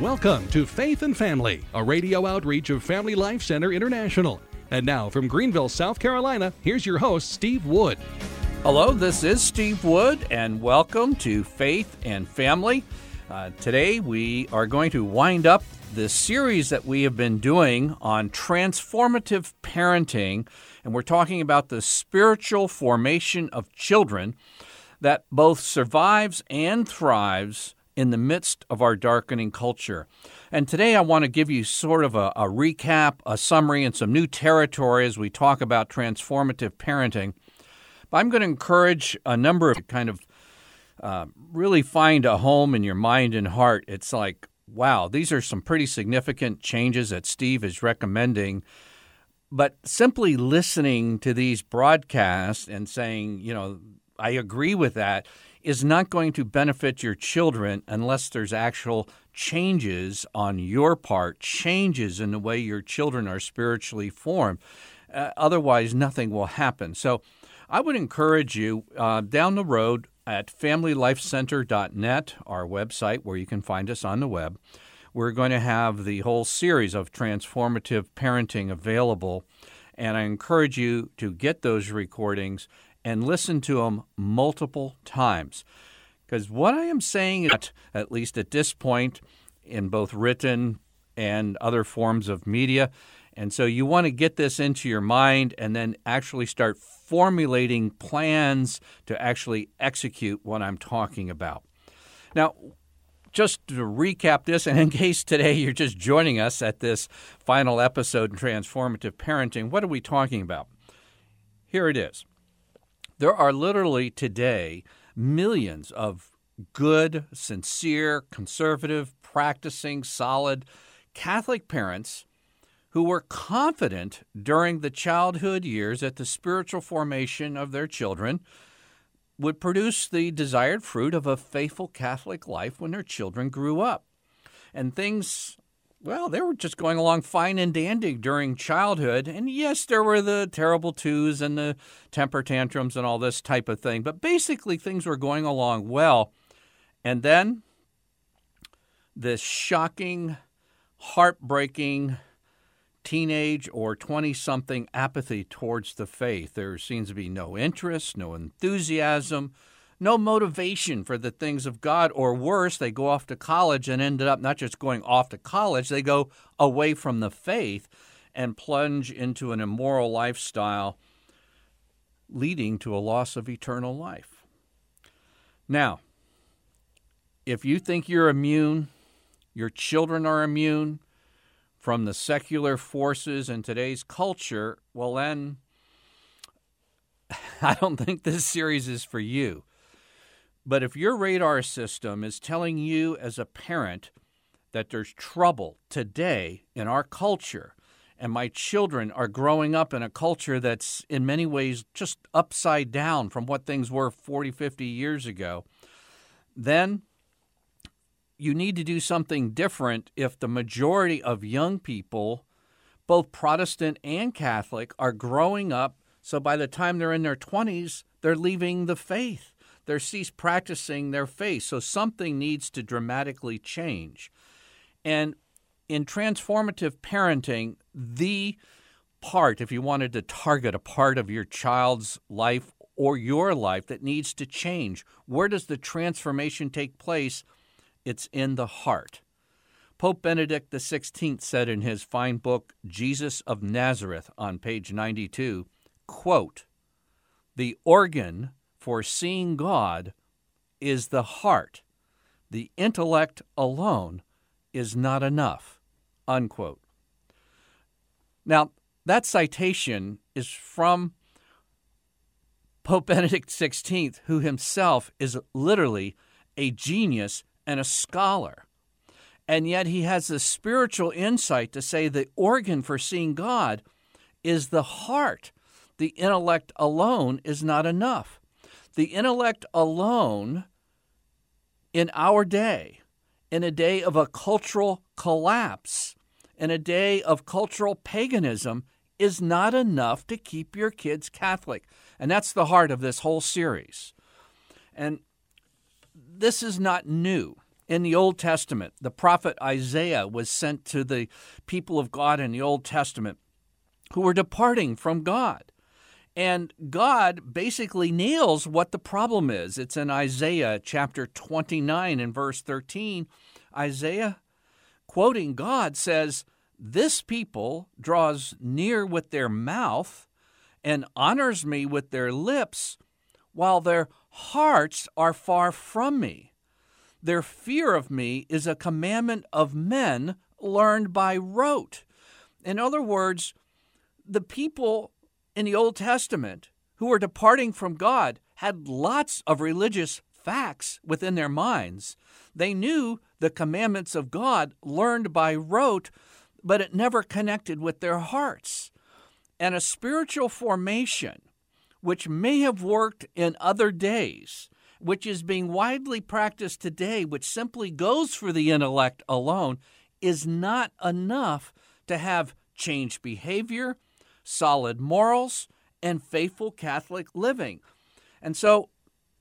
Welcome to Faith and Family, a radio outreach of Family Life Center International. And now from Greenville, South Carolina, here's your host, Steve Wood. Hello, this is Steve Wood, and welcome to Faith and Family. Uh, today we are going to wind up the series that we have been doing on transformative parenting, and we're talking about the spiritual formation of children that both survives and thrives in the midst of our darkening culture. And today I want to give you sort of a, a, recap, a summary, and some new territory as we talk about transformative parenting. But I'm going to encourage a number of kind of uh, really find a home in your mind and heart. It's like, wow, these are some pretty significant changes that Steve is recommending. But simply listening to these broadcasts and saying, you know, I agree with that is not going to benefit your children unless there's actual changes on your part, changes in the way your children are spiritually formed. Uh, otherwise, nothing will happen. So, I would encourage you uh, down the road at familylifecenter.net, our website where you can find us on the web. We're going to have the whole series of transformative parenting available. And I encourage you to get those recordings and listen to them multiple times. Because what I am saying, at, at least at this point, in both written and other forms of media, and so you want to get this into your mind and then actually start formulating plans to actually execute what I'm talking about. Now, just to recap this, and in case today you're just joining us at this final episode in Transformative Parenting, what are we talking about? Here it is. There are literally today millions of good, sincere, conservative, practicing, solid Catholic parents who were confident during the childhood years that the spiritual formation of their children would produce the desired fruit of a faithful Catholic life when their children grew up. And things well, they were just going along fine and dandy during childhood. And yes, there were the terrible twos and the temper tantrums and all this type of thing. But basically, things were going along well. And then this shocking, heartbreaking teenage or 20 something apathy towards the faith. There seems to be no interest, no enthusiasm no motivation for the things of God, or worse, they go off to college and ended up not just going off to college, they go away from the faith and plunge into an immoral lifestyle, leading to a loss of eternal life. Now, if you think you're immune, your children are immune from the secular forces in today's culture, well, then I don't think this series is for you. But if your radar system is telling you as a parent that there's trouble today in our culture, and my children are growing up in a culture that's in many ways just upside down from what things were 40, 50 years ago, then you need to do something different if the majority of young people, both Protestant and Catholic, are growing up. So by the time they're in their 20s, they're leaving the faith they cease practicing their faith. So something needs to dramatically change. And in transformative parenting, the part, if you wanted to target a part of your child's life or your life that needs to change, where does the transformation take place? It's in the heart. Pope Benedict XVI said in his fine book, Jesus of Nazareth, on page 92, quote, The organ for seeing God is the heart. The intellect alone is not enough. Unquote. Now, that citation is from Pope Benedict XVI, who himself is literally a genius and a scholar. And yet he has the spiritual insight to say the organ for seeing God is the heart. The intellect alone is not enough. The intellect alone in our day, in a day of a cultural collapse, in a day of cultural paganism, is not enough to keep your kids Catholic. And that's the heart of this whole series. And this is not new. in the Old Testament. The prophet Isaiah was sent to the people of God in the Old Testament who were departing from God. And God basically nails what the problem is. It's in Isaiah chapter 29 and verse 13. Isaiah, quoting God, says, This people draws near with their mouth and honors me with their lips, while their hearts are far from me. Their fear of me is a commandment of men learned by rote. In other words, the people in the Old Testament who were departing from God had lots of religious facts within their minds. They knew the commandments of God learned by rote, but it never connected with their hearts. And a spiritual formation, which may have worked in other days, which is being widely practiced today, which simply goes for the intellect alone, is not enough to have changed behavior, solid morals, and faithful Catholic living. And so,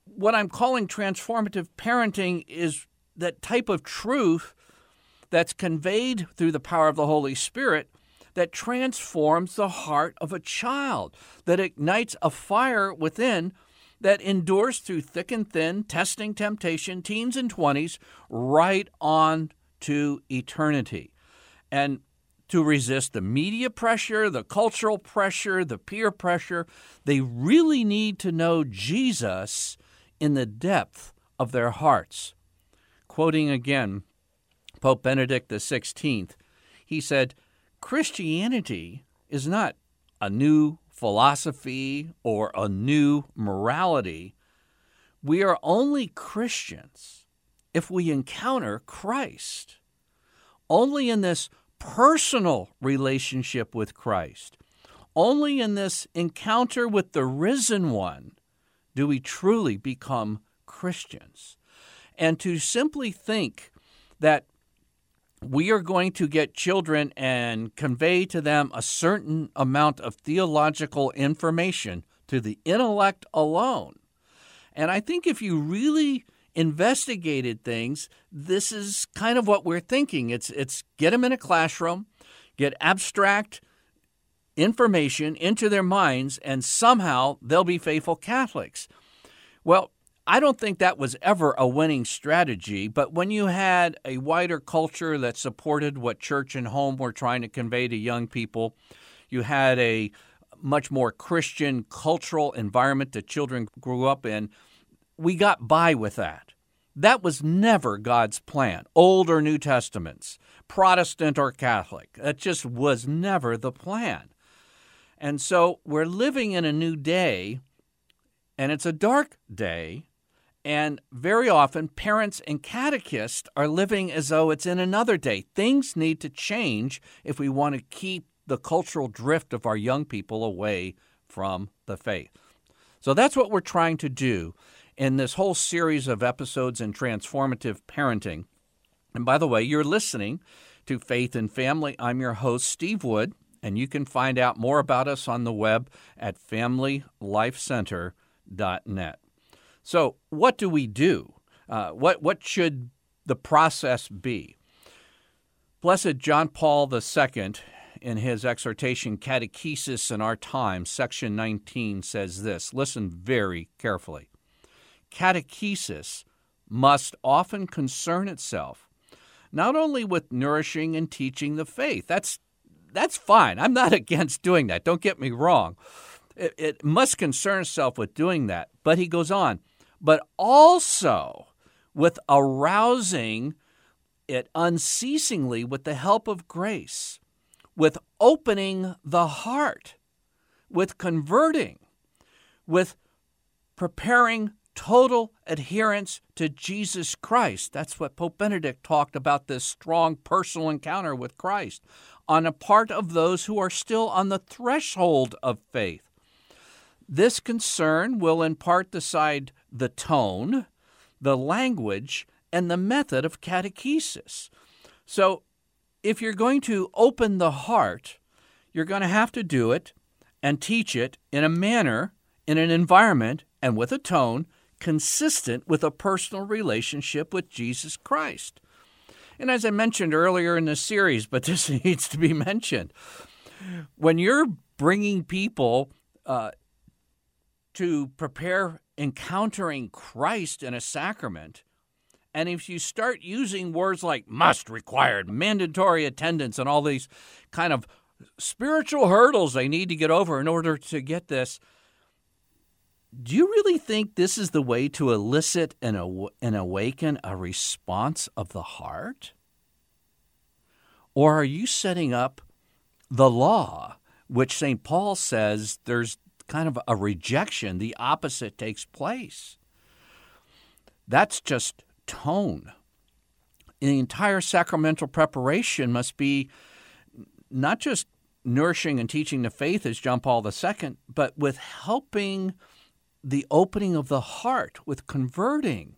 what I'm calling transformative parenting is that type of truth that's conveyed through the power of the Holy Spirit that transforms the heart of a child, that ignites a fire within that endures through thick and thin, testing, temptation, teens and 20s, right on to eternity. And to resist the media pressure, the cultural pressure, the peer pressure, they really need to know Jesus in the depth of their hearts. Quoting again Pope Benedict XVI, he said, Christianity is not a new philosophy or a new morality. We are only Christians if we encounter Christ. Only in this personal relationship with Christ, only in this encounter with the risen one, do we truly become Christians. And to simply think that we are going to get children and convey to them a certain amount of theological information to the intellect alone. And I think if you really investigated things, this is kind of what we're thinking. It's it's get them in a classroom, get abstract information into their minds and somehow they'll be faithful Catholics. Well, I don't think that was ever a winning strategy, but when you had a wider culture that supported what church and home were trying to convey to young people, you had a much more Christian cultural environment that children grew up in, we got by with that. That was never God's plan, Old or New Testaments, Protestant or Catholic. That just was never the plan. And so we're living in a new day, and it's a dark day and very often, parents and catechists are living as though it's in another day. Things need to change if we want to keep the cultural drift of our young people away from the faith. So that's what we're trying to do in this whole series of episodes in transformative parenting. And by the way, you're listening to Faith and Family. I'm your host, Steve Wood, and you can find out more about us on the web at familylifecenter.net. So, what do we do? Uh, what, what should the process be? Blessed John Paul II, in his exhortation Catechesis in Our Time, section 19, says this. Listen very carefully. Catechesis must often concern itself not only with nourishing and teaching the faith. That's that's fine. I'm not against doing that. Don't get me wrong. It, it must concern itself with doing that. But he goes on, but also with arousing it unceasingly with the help of grace, with opening the heart, with converting, with preparing total adherence to Jesus Christ. That's what Pope Benedict talked about this strong personal encounter with Christ on a part of those who are still on the threshold of faith. This concern will in part decide the tone, the language, and the method of catechesis. So, if you're going to open the heart, you're going to have to do it and teach it in a manner, in an environment, and with a tone consistent with a personal relationship with Jesus Christ. And as I mentioned earlier in the series, but this needs to be mentioned, when you're bringing people uh, to prepare encountering Christ in a sacrament, and if you start using words like must, required, mandatory attendance, and all these kind of spiritual hurdles they need to get over in order to get this, do you really think this is the way to elicit and, aw- and awaken a response of the heart? Or are you setting up the law, which St. Paul says there's kind of a rejection, the opposite takes place? That's just tone. The entire sacramental preparation must be not just nourishing and teaching the faith as John Paul II, but with helping the opening of the heart, with converting,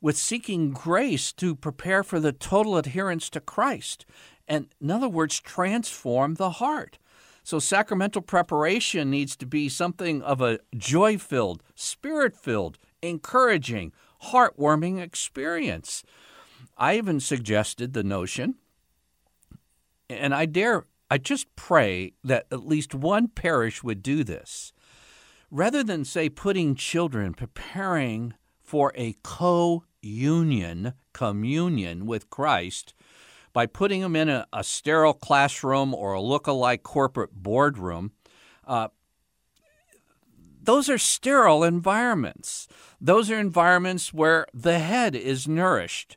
with seeking grace to prepare for the total adherence to Christ. And in other words, transform the heart. So, sacramental preparation needs to be something of a joy filled, spirit filled, encouraging, heartwarming experience. I even suggested the notion, and I dare, I just pray that at least one parish would do this. Rather than, say, putting children, preparing for a co union, communion with Christ, by putting them in a, a sterile classroom or a look-alike corporate boardroom, uh, those are sterile environments. Those are environments where the head is nourished.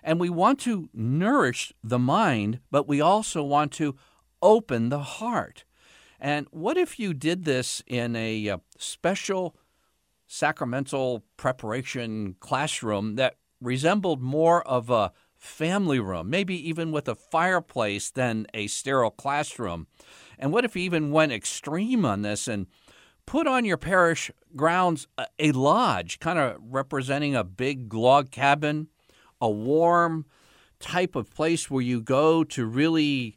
And we want to nourish the mind, but we also want to open the heart. And what if you did this in a uh, special sacramental preparation classroom that resembled more of a family room, maybe even with a fireplace than a sterile classroom? And what if you even went extreme on this and put on your parish grounds a, a lodge, kind of representing a big log cabin, a warm type of place where you go to really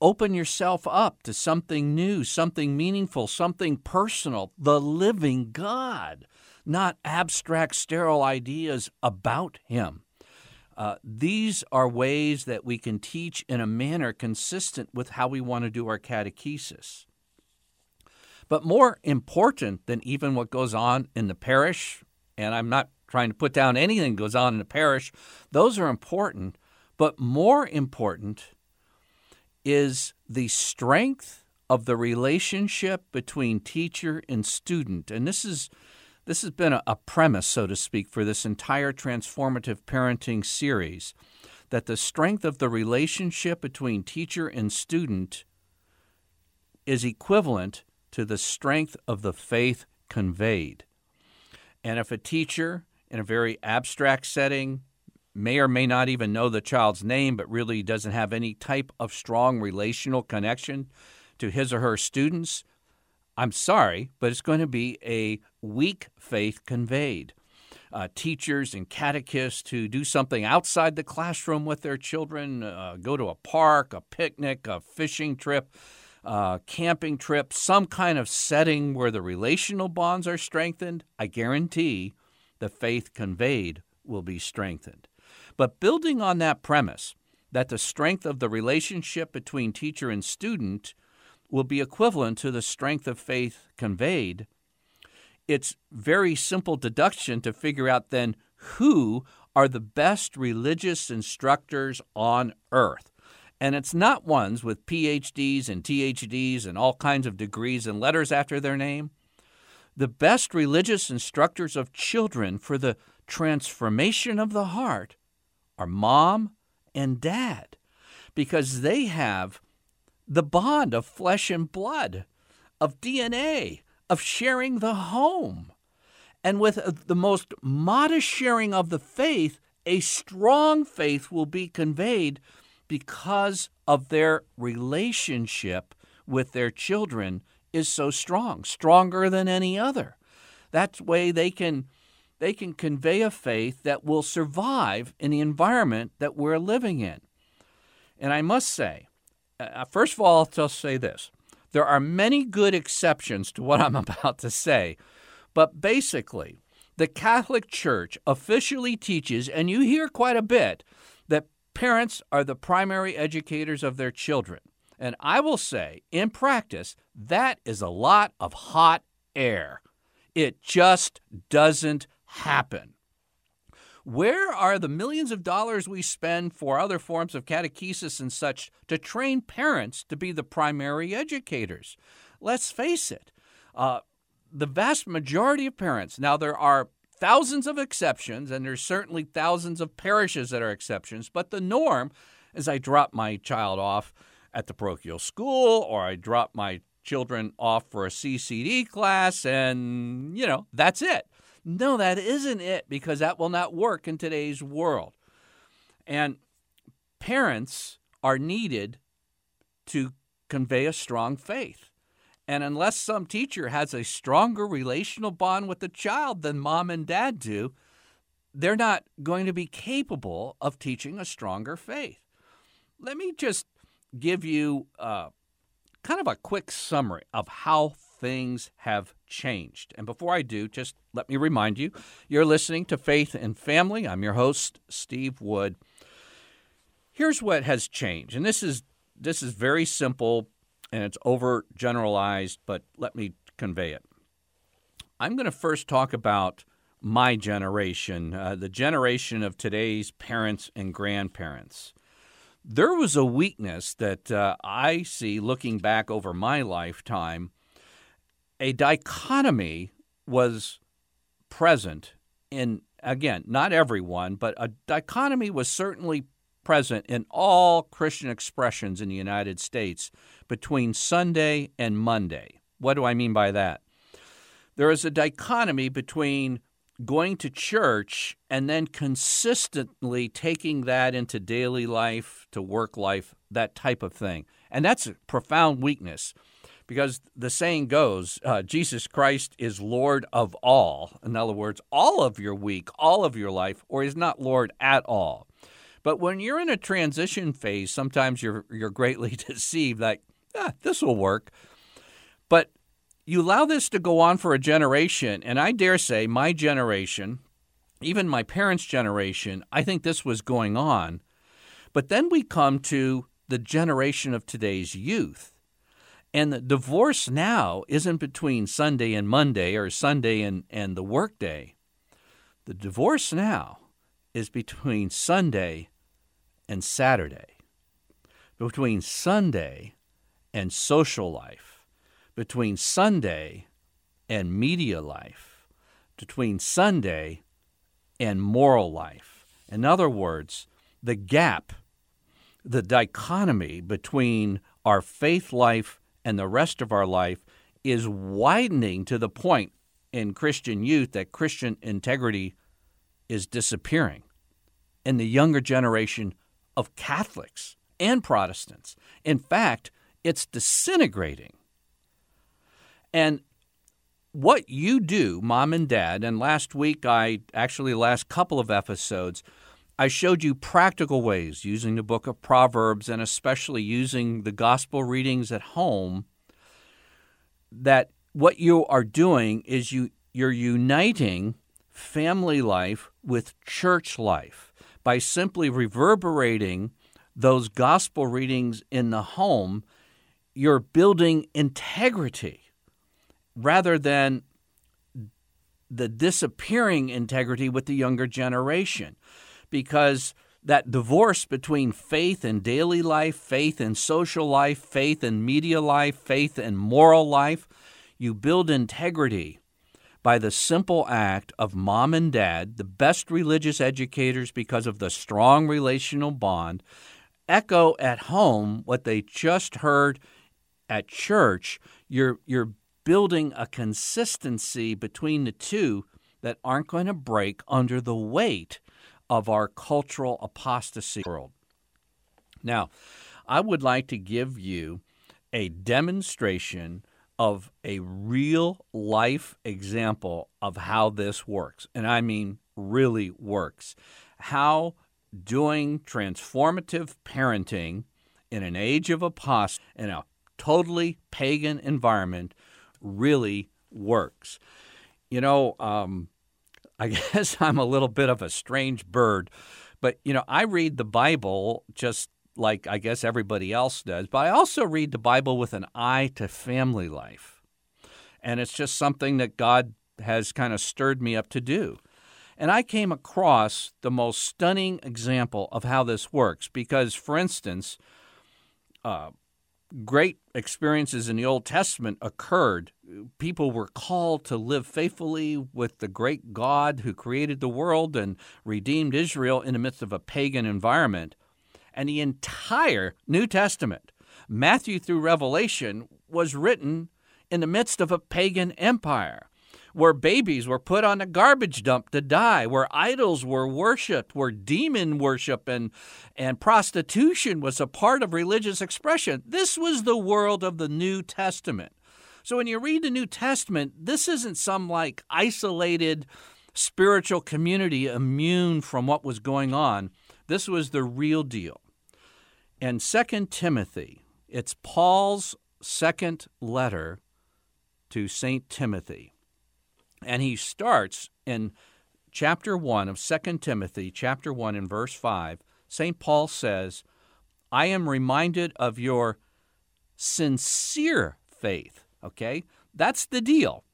open yourself up to something new, something meaningful, something personal, the living God, not abstract, sterile ideas about Him. Uh, these are ways that we can teach in a manner consistent with how we want to do our catechesis. But more important than even what goes on in the parish, and I'm not trying to put down anything that goes on in the parish, those are important. But more important is the strength of the relationship between teacher and student. And this is this has been a, a premise, so to speak, for this entire transformative parenting series that the strength of the relationship between teacher and student is equivalent to the strength of the faith conveyed. And if a teacher in a very abstract setting may or may not even know the child's name, but really doesn't have any type of strong relational connection to his or her students, I'm sorry, but it's going to be a weak faith conveyed. Uh, teachers and catechists who do something outside the classroom with their children, uh, go to a park, a picnic, a fishing trip, uh, camping trip, some kind of setting where the relational bonds are strengthened, I guarantee the faith conveyed will be strengthened. But building on that premise, that the strength of the relationship between teacher and student will be equivalent to the strength of faith conveyed, it's very simple deduction to figure out then who are the best religious instructors on earth. And it's not ones with PhDs and THDs and all kinds of degrees and letters after their name. The best religious instructors of children for the transformation of the heart are mom and dad because they have the bond of flesh and blood, of DNA, of sharing the home. And with the most modest sharing of the faith, a strong faith will be conveyed because of their relationship with their children is so strong, stronger than any other. That way they can they can convey a faith that will survive in the environment that we're living in. And I must say, uh, first of all, I'll just say this there are many good exceptions to what I'm about to say, But basically, the Catholic Church officially teaches, and you hear quite a bit, that parents are the primary educators of their children. And I will say, in practice, that is a lot of hot air. It just doesn't happen. Where are the millions of dollars we spend for other forms of catechesis and such to train parents to be the primary educators? Let's face it, uh, the vast majority of parents, now there are thousands of exceptions, and there's certainly thousands of parishes that are exceptions, but the norm is I drop my child off at the parochial school or I drop my children off for a CCD class and, you know, that's it. No, that isn't it because that will not work in today's world. And parents are needed to convey a strong faith. And unless some teacher has a stronger relational bond with the child than mom and dad do, they're not going to be capable of teaching a stronger faith. Let me just give you uh, kind of a quick summary of how things have changed. And before I do, just let me remind you you're listening to Faith and Family. I'm your host, Steve Wood. Here's what has changed. And this is this is very simple and it's overgeneralized, but let me convey it. I'm going to first talk about my generation, uh, the generation of today's parents and grandparents. There was a weakness that uh, I see looking back over my lifetime. A dichotomy was present in, again, not everyone, but a dichotomy was certainly present in all Christian expressions in the United States between Sunday and Monday. What do I mean by that? There is a dichotomy between going to church and then consistently taking that into daily life, to work life, that type of thing. And that's a profound weakness because the saying goes uh, Jesus Christ is Lord of all. In other words, all of your week, all of your life, or is not Lord at all. But when you're in a transition phase, sometimes you're, you're greatly deceived, like, ah, this will work. But you allow this to go on for a generation, and I dare say my generation, even my parents' generation, I think this was going on. But then we come to the generation of today's youth. And the divorce now isn't between Sunday and Monday or Sunday and, and the workday. The divorce now is between Sunday and Saturday, between Sunday and social life between Sunday and media life, between Sunday and moral life. In other words, the gap, the dichotomy between our faith life and the rest of our life is widening to the point in Christian youth that Christian integrity is disappearing in the younger generation of Catholics and Protestants. In fact, it's disintegrating. And what you do, mom and dad, and last week I actually last couple of episodes, I showed you practical ways using the book of Proverbs and especially using the gospel readings at home that what you are doing is you you're uniting family life with church life by simply reverberating those gospel readings in the home you're building integrity rather than the disappearing integrity with the younger generation. Because that divorce between faith and daily life, faith and social life, faith and media life, faith and moral life, you build integrity by the simple act of mom and dad, the best religious educators because of the strong relational bond, echo at home what they just heard at church. You're, you're building a consistency between the two that aren't going to break under the weight of our cultural apostasy world. Now, I would like to give you a demonstration of a real life example of how this works. And I mean, really works. How doing transformative parenting in an age of apostasy, in a totally pagan environment, really works. You know, um, I guess I'm a little bit of a strange bird, but you know, I read the Bible just like I guess everybody else does, but I also read the Bible with an eye to family life. And it's just something that God has kind of stirred me up to do. And I came across the most stunning example of how this works because, for instance, uh, great experiences in the Old Testament occurred. People were called to live faithfully with the great God who created the world and redeemed Israel in the midst of a pagan environment. And the entire New Testament, Matthew through Revelation, was written in the midst of a pagan empire where babies were put on a garbage dump to die, where idols were worshiped, where demon worship and, and prostitution was a part of religious expression. This was the world of the New Testament. So when you read the New Testament, this isn't some like isolated spiritual community immune from what was going on. This was the real deal. And 2 Timothy, it's Paul's second letter to St. Timothy. And he starts in chapter 1 of 2 Timothy, chapter 1 in verse 5. St. Paul says, I am reminded of your sincere faith. Okay? That's the deal.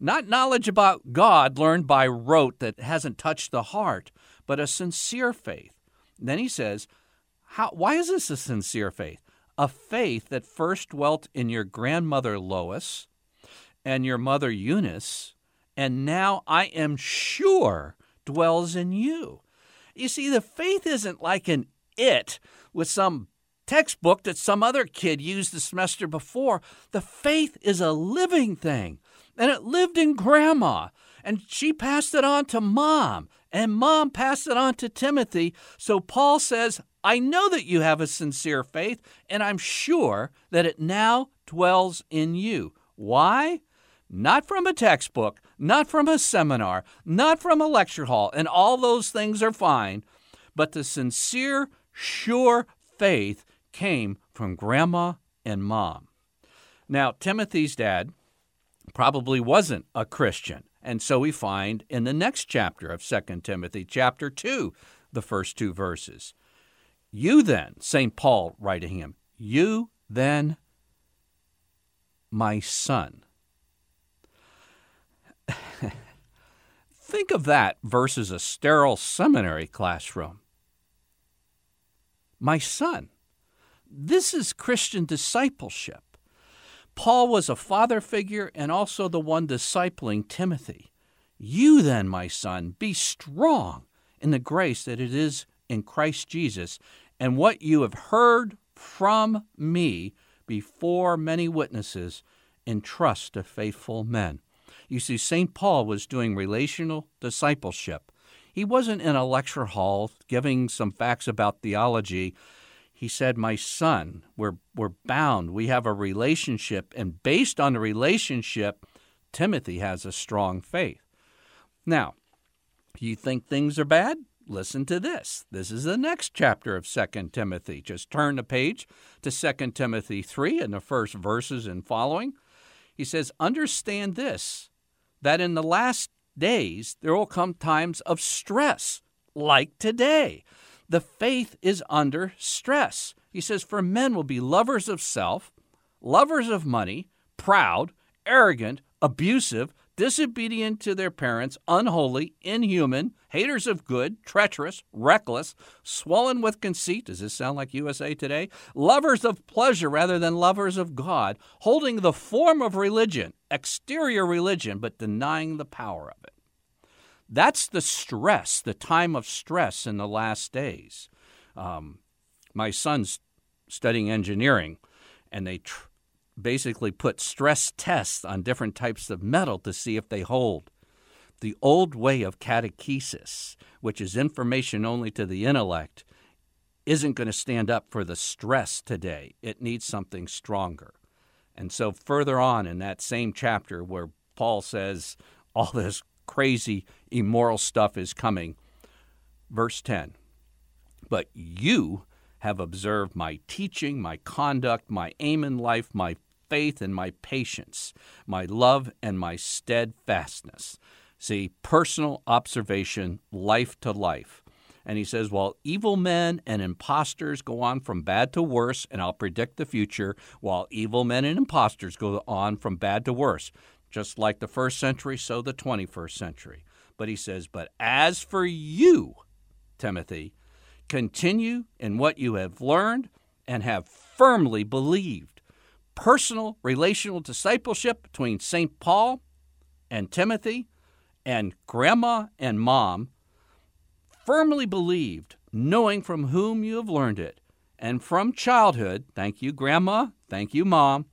Not knowledge about God learned by rote that hasn't touched the heart, but a sincere faith. then he says, How, Why is this a sincere faith? A faith that first dwelt in your grandmother Lois and your mother Eunice and now I am sure dwells in you. You see, the faith isn't like an it with some textbook that some other kid used the semester before. The faith is a living thing, and it lived in grandma, and she passed it on to mom, and mom passed it on to Timothy. So Paul says, I know that you have a sincere faith, and I'm sure that it now dwells in you. Why? not from a textbook, not from a seminar, not from a lecture hall, and all those things are fine, but the sincere, sure faith came from grandma and mom. Now, Timothy's dad probably wasn't a Christian, and so we find in the next chapter of 2 Timothy, chapter 2, the first two verses. You then, St. Paul writing him, you then, my son Think of that versus a sterile seminary classroom. My son, this is Christian discipleship. Paul was a father figure and also the one discipling Timothy. You then, my son, be strong in the grace that it is in Christ Jesus, and what you have heard from me before many witnesses, entrust to faithful men. You see, St. Paul was doing relational discipleship. He wasn't in a lecture hall giving some facts about theology. He said, My son, we're, we're bound. We have a relationship. And based on the relationship, Timothy has a strong faith. Now, you think things are bad? Listen to this. This is the next chapter of 2 Timothy. Just turn the page to 2 Timothy 3 in the first verses and following. He says, Understand this that in the last days there will come times of stress, like today. The faith is under stress. He says, For men will be lovers of self, lovers of money, proud, arrogant, abusive, disobedient to their parents, unholy, inhuman, haters of good, treacherous, reckless, swollen with conceit. Does this sound like USA Today? Lovers of pleasure rather than lovers of God, holding the form of religion, exterior religion, but denying the power of it. That's the stress, the time of stress in the last days. Um, my son's studying engineering, and they tr- basically put stress tests on different types of metal to see if they hold. The old way of catechesis, which is information only to the intellect, isn't going to stand up for the stress today. It needs something stronger. And so, further on in that same chapter where Paul says all this crazy, immoral stuff is coming, verse 10 But you have observed my teaching, my conduct, my aim in life, my faith and my patience, my love and my steadfastness. See, personal observation, life to life. And he says, while evil men and impostors go on from bad to worse, and I'll predict the future, while evil men and impostors go on from bad to worse, just like the first century, so the 21st century. But he says, But as for you, Timothy, continue in what you have learned and have firmly believed. Personal relational discipleship between St. Paul and Timothy and grandma and mom firmly believed, knowing from whom you have learned it. And from childhood, thank you, Grandma, thank you, Mom,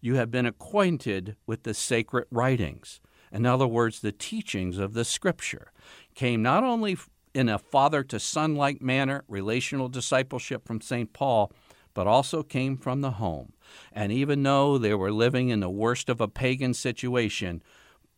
you have been acquainted with the sacred writings. In other words, the teachings of the Scripture came not only in a father to son like manner, relational discipleship from St. Paul, but also came from the home. And even though they were living in the worst of a pagan situation,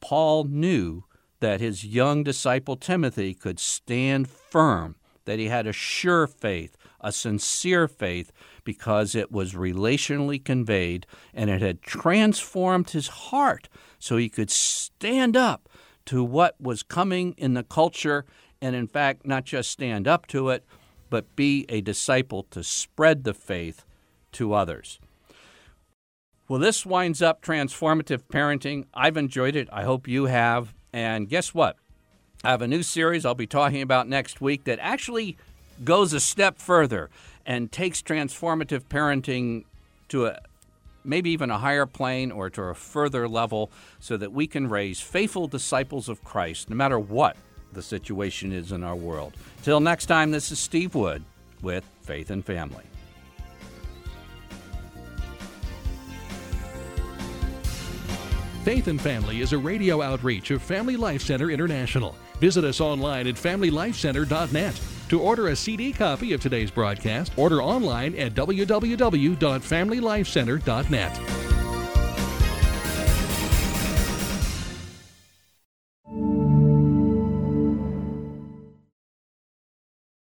Paul knew that his young disciple Timothy could stand firm, that he had a sure faith, a sincere faith, because it was relationally conveyed and it had transformed his heart so he could stand up to what was coming in the culture and, in fact, not just stand up to it, but be a disciple to spread the faith to others. Well, this winds up transformative parenting. I've enjoyed it. I hope you have. And guess what? I have a new series I'll be talking about next week that actually goes a step further and takes transformative parenting to a maybe even a higher plane or to a further level so that we can raise faithful disciples of Christ no matter what the situation is in our world. Till next time, this is Steve Wood with Faith and Family. Faith and Family is a radio outreach of Family Life Center International. Visit us online at familylifecenter.net. To order a CD copy of today's broadcast, order online at www.familylifecenter.net.